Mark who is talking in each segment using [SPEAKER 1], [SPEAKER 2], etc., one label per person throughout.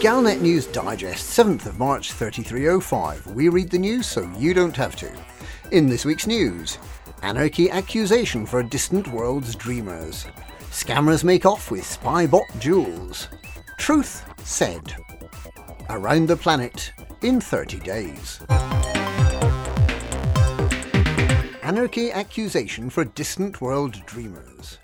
[SPEAKER 1] Galnet News Digest, 7th of March 3305. We read the news so you don't have to. In this week's news, Anarchy accusation for distant world's dreamers. Scammers make off with spybot jewels. Truth said. Around the planet in 30 days. Anarchy accusation for distant world dreamers.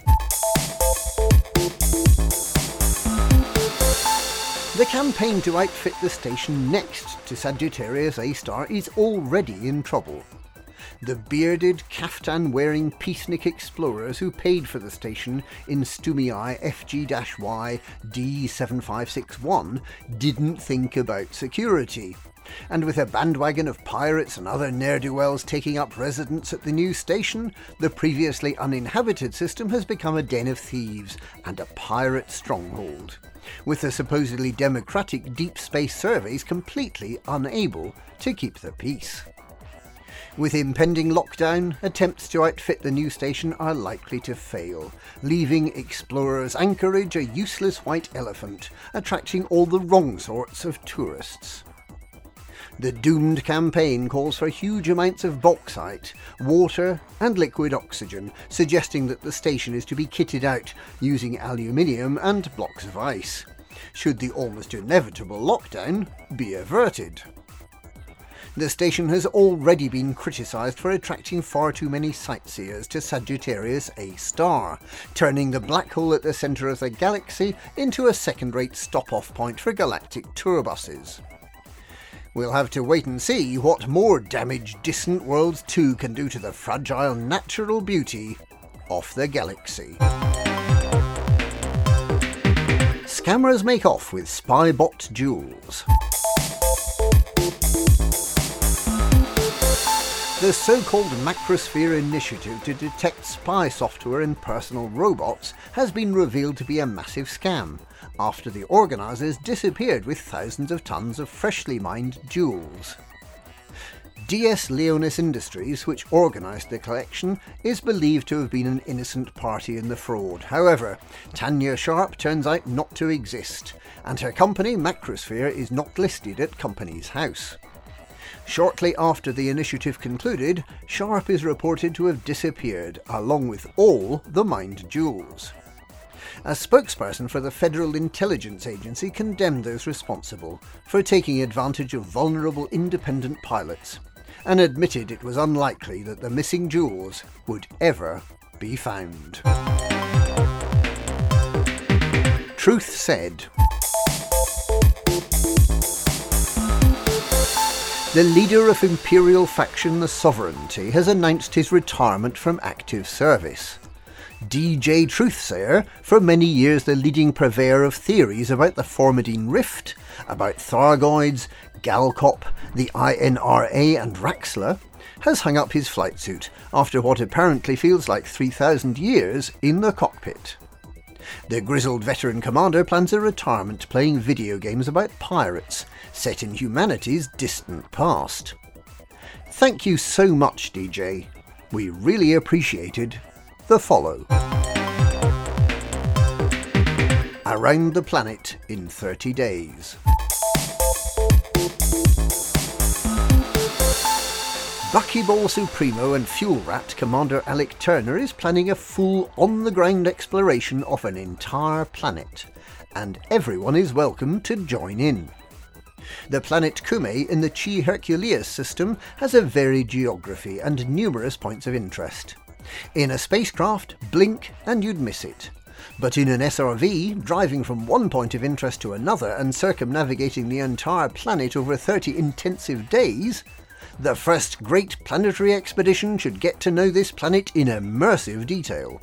[SPEAKER 1] The campaign to outfit the station next to Sagittarius A star is already in trouble. The bearded, caftan wearing peacenik explorers who paid for the station in Stuemeae FG Y D7561 didn't think about security. And with a bandwagon of pirates and other ne'er do wells taking up residence at the new station, the previously uninhabited system has become a den of thieves and a pirate stronghold with the supposedly democratic deep space surveys completely unable to keep the peace. With impending lockdown, attempts to outfit the new station are likely to fail, leaving Explorers Anchorage a useless white elephant, attracting all the wrong sorts of tourists. The doomed campaign calls for huge amounts of bauxite, water, and liquid oxygen, suggesting that the station is to be kitted out using aluminium and blocks of ice, should the almost inevitable lockdown be averted. The station has already been criticised for attracting far too many sightseers to Sagittarius A star, turning the black hole at the centre of the galaxy into a second rate stop off point for galactic tour buses. We'll have to wait and see what more damage Distant Worlds 2 can do to the fragile natural beauty of the galaxy. Scammers make off with spybot jewels. The so-called Macrosphere initiative to detect spy software in personal robots has been revealed to be a massive scam, after the organisers disappeared with thousands of tons of freshly mined jewels. DS Leonis Industries, which organised the collection, is believed to have been an innocent party in the fraud. However, Tanya Sharp turns out not to exist, and her company, Macrosphere, is not listed at Companies House. Shortly after the initiative concluded, Sharp is reported to have disappeared, along with all the mined jewels. A spokesperson for the Federal Intelligence Agency condemned those responsible for taking advantage of vulnerable independent pilots and admitted it was unlikely that the missing jewels would ever be found. Truth said. The leader of Imperial faction the Sovereignty has announced his retirement from active service. DJ Truthsayer, for many years the leading purveyor of theories about the Formidine Rift, about Thargoids, Galcop, the INRA, and Raxxla, has hung up his flight suit after what apparently feels like 3,000 years in the cockpit. The grizzled veteran commander plans a retirement playing video games about pirates set in humanity's distant past. Thank you so much, DJ. We really appreciated the follow. Around the planet in 30 days. Buckyball Supremo and Fuel Rat Commander Alec Turner is planning a full on the ground exploration of an entire planet, and everyone is welcome to join in. The planet Kume in the Chi Herculis system has a varied geography and numerous points of interest. In a spacecraft, blink and you'd miss it. But in an SRV, driving from one point of interest to another and circumnavigating the entire planet over 30 intensive days, the first great planetary expedition should get to know this planet in immersive detail.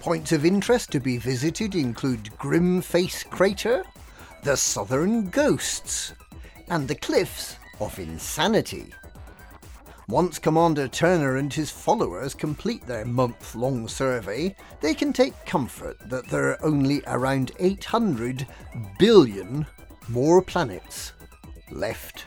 [SPEAKER 1] Points of interest to be visited include Grimface Crater, the Southern Ghosts, and the Cliffs of Insanity. Once Commander Turner and his followers complete their month long survey, they can take comfort that there are only around 800 billion more planets left